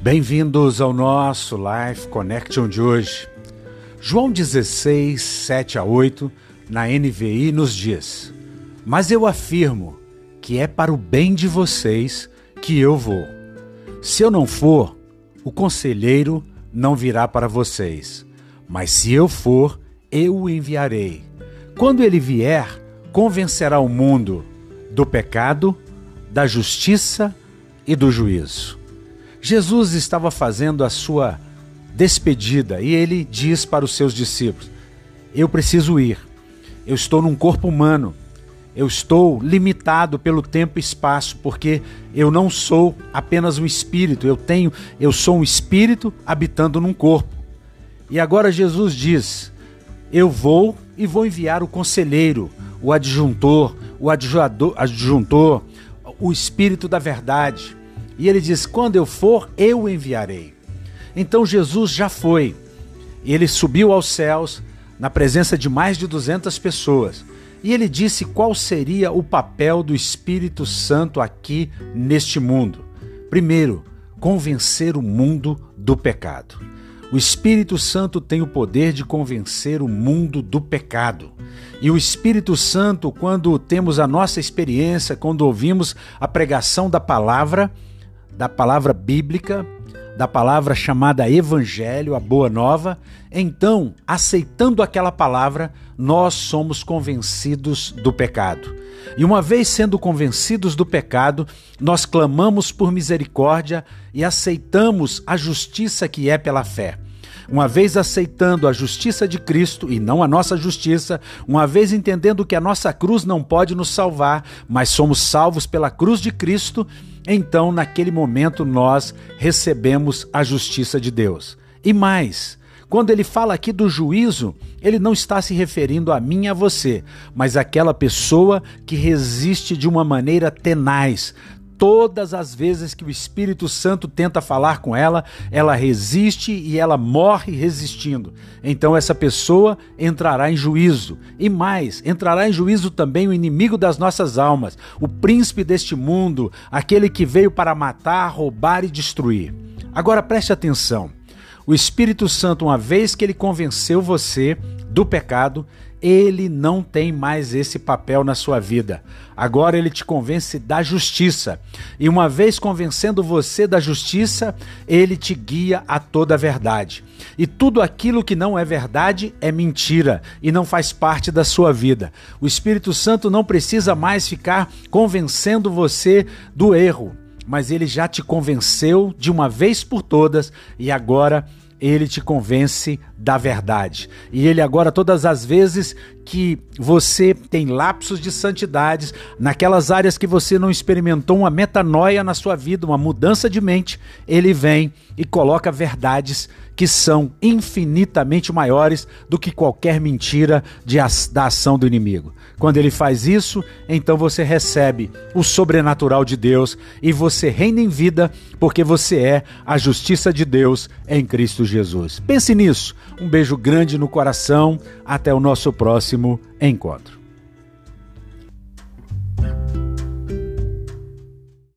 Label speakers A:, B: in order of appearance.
A: Bem-vindos ao nosso Life Connection de hoje. João 16, 7 a 8, na NVI, nos diz: Mas eu afirmo que é para o bem de vocês que eu vou. Se eu não for, o conselheiro não virá para vocês. Mas se eu for, eu o enviarei. Quando ele vier, convencerá o mundo do pecado, da justiça e do juízo. Jesus estava fazendo a sua despedida e ele diz para os seus discípulos: Eu preciso ir. Eu estou num corpo humano. Eu estou limitado pelo tempo e espaço, porque eu não sou apenas um espírito, eu tenho, eu sou um espírito habitando num corpo. E agora Jesus diz: Eu vou e vou enviar o conselheiro, o adjuntor, o adjuntor, o espírito da verdade. E ele diz: Quando eu for, eu enviarei. Então Jesus já foi. Ele subiu aos céus na presença de mais de 200 pessoas. E ele disse qual seria o papel do Espírito Santo aqui neste mundo. Primeiro, convencer o mundo do pecado. O Espírito Santo tem o poder de convencer o mundo do pecado. E o Espírito Santo, quando temos a nossa experiência, quando ouvimos a pregação da palavra, da palavra bíblica, da palavra chamada Evangelho, a Boa Nova, então, aceitando aquela palavra, nós somos convencidos do pecado. E uma vez sendo convencidos do pecado, nós clamamos por misericórdia e aceitamos a justiça que é pela fé. Uma vez aceitando a justiça de Cristo e não a nossa justiça, uma vez entendendo que a nossa cruz não pode nos salvar, mas somos salvos pela cruz de Cristo, então naquele momento nós recebemos a justiça de Deus. E mais, quando ele fala aqui do juízo, ele não está se referindo a mim e a você, mas àquela pessoa que resiste de uma maneira tenaz. Todas as vezes que o Espírito Santo tenta falar com ela, ela resiste e ela morre resistindo. Então essa pessoa entrará em juízo. E mais, entrará em juízo também o inimigo das nossas almas, o príncipe deste mundo, aquele que veio para matar, roubar e destruir. Agora preste atenção. O Espírito Santo, uma vez que ele convenceu você do pecado, ele não tem mais esse papel na sua vida. Agora ele te convence da justiça. E uma vez convencendo você da justiça, ele te guia a toda a verdade. E tudo aquilo que não é verdade é mentira e não faz parte da sua vida. O Espírito Santo não precisa mais ficar convencendo você do erro mas ele já te convenceu de uma vez por todas e agora ele te convence da verdade. E ele agora, todas as vezes que você tem lapsos de santidades, naquelas áreas que você não experimentou uma metanoia na sua vida, uma mudança de mente, ele vem e coloca verdades que são infinitamente maiores do que qualquer mentira de, da ação do inimigo. Quando ele faz isso, então você recebe o sobrenatural de Deus e você reina em vida, porque você é a justiça de Deus em Cristo Jesus. Pense nisso. Um beijo grande no coração. Até o nosso próximo encontro.